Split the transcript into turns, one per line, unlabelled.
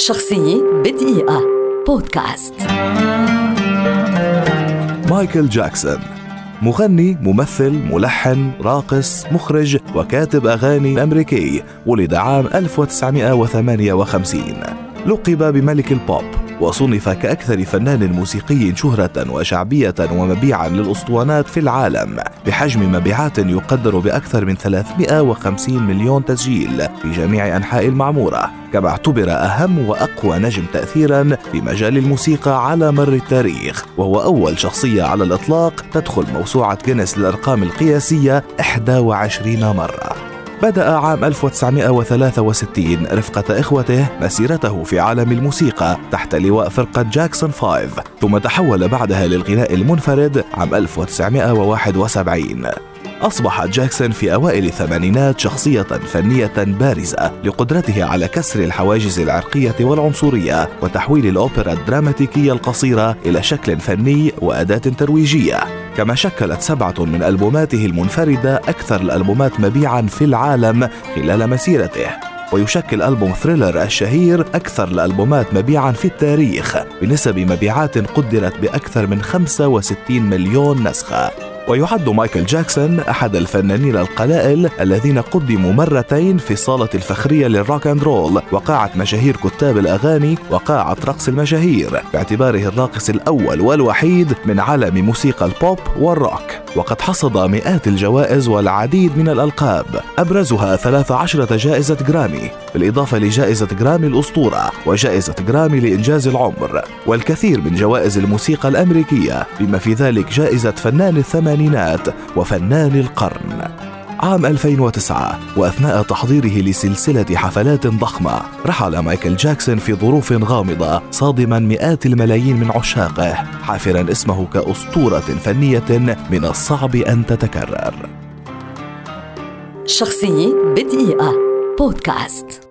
شخصية بدقيقة. بودكاست.
مايكل جاكسون مغني ممثل ملحن راقص مخرج وكاتب أغاني أمريكي ولد عام 1958 لقب بملك البوب. وصنف كأكثر فنان موسيقي شهرة وشعبية ومبيعا للأسطوانات في العالم بحجم مبيعات يقدر بأكثر من 350 مليون تسجيل في جميع أنحاء المعمورة. كما اعتبر أهم وأقوى نجم تأثيرا في مجال الموسيقى على مر التاريخ وهو أول شخصية على الإطلاق تدخل موسوعة جينيس للأرقام القياسية 21 مرة. بدأ عام 1963 رفقة إخوته مسيرته في عالم الموسيقى تحت لواء فرقة جاكسون 5 ثم تحول بعدها للغناء المنفرد عام 1971 أصبح جاكسون في أوائل الثمانينات شخصية فنية بارزة لقدرته على كسر الحواجز العرقية والعنصرية وتحويل الأوبرا الدراماتيكية القصيرة إلى شكل فني وأداة ترويجية. كما شكلت سبعة من ألبوماته المنفردة أكثر الألبومات مبيعا في العالم خلال مسيرته. ويشكل ألبوم ثريلر الشهير أكثر الألبومات مبيعا في التاريخ بنسب مبيعات قدرت بأكثر من 65 مليون نسخة. ويعد مايكل جاكسون أحد الفنانين القلائل الذين قدموا مرتين في الصالة الفخرية للروك أند رول وقاعة مشاهير كتاب الأغاني وقاعة رقص المشاهير باعتباره الراقص الأول والوحيد من عالم موسيقى البوب والروك. وقد حصد مئات الجوائز والعديد من الألقاب. أبرزها 13 جائزة جرامي بالإضافة لجائزة جرامي الأسطورة وجائزة جرامي لإنجاز العمر والكثير من جوائز الموسيقى الأمريكية بما في ذلك جائزة فنان الثمانينات وفنان القرن. عام 2009 وأثناء تحضيره لسلسلة حفلات ضخمة رحل مايكل جاكسون في ظروف غامضة صادما مئات الملايين من عشاقه حافرا اسمه كأسطورة فنية من الصعب أن تتكرر.
شخصية بدقيقة. بودكاست.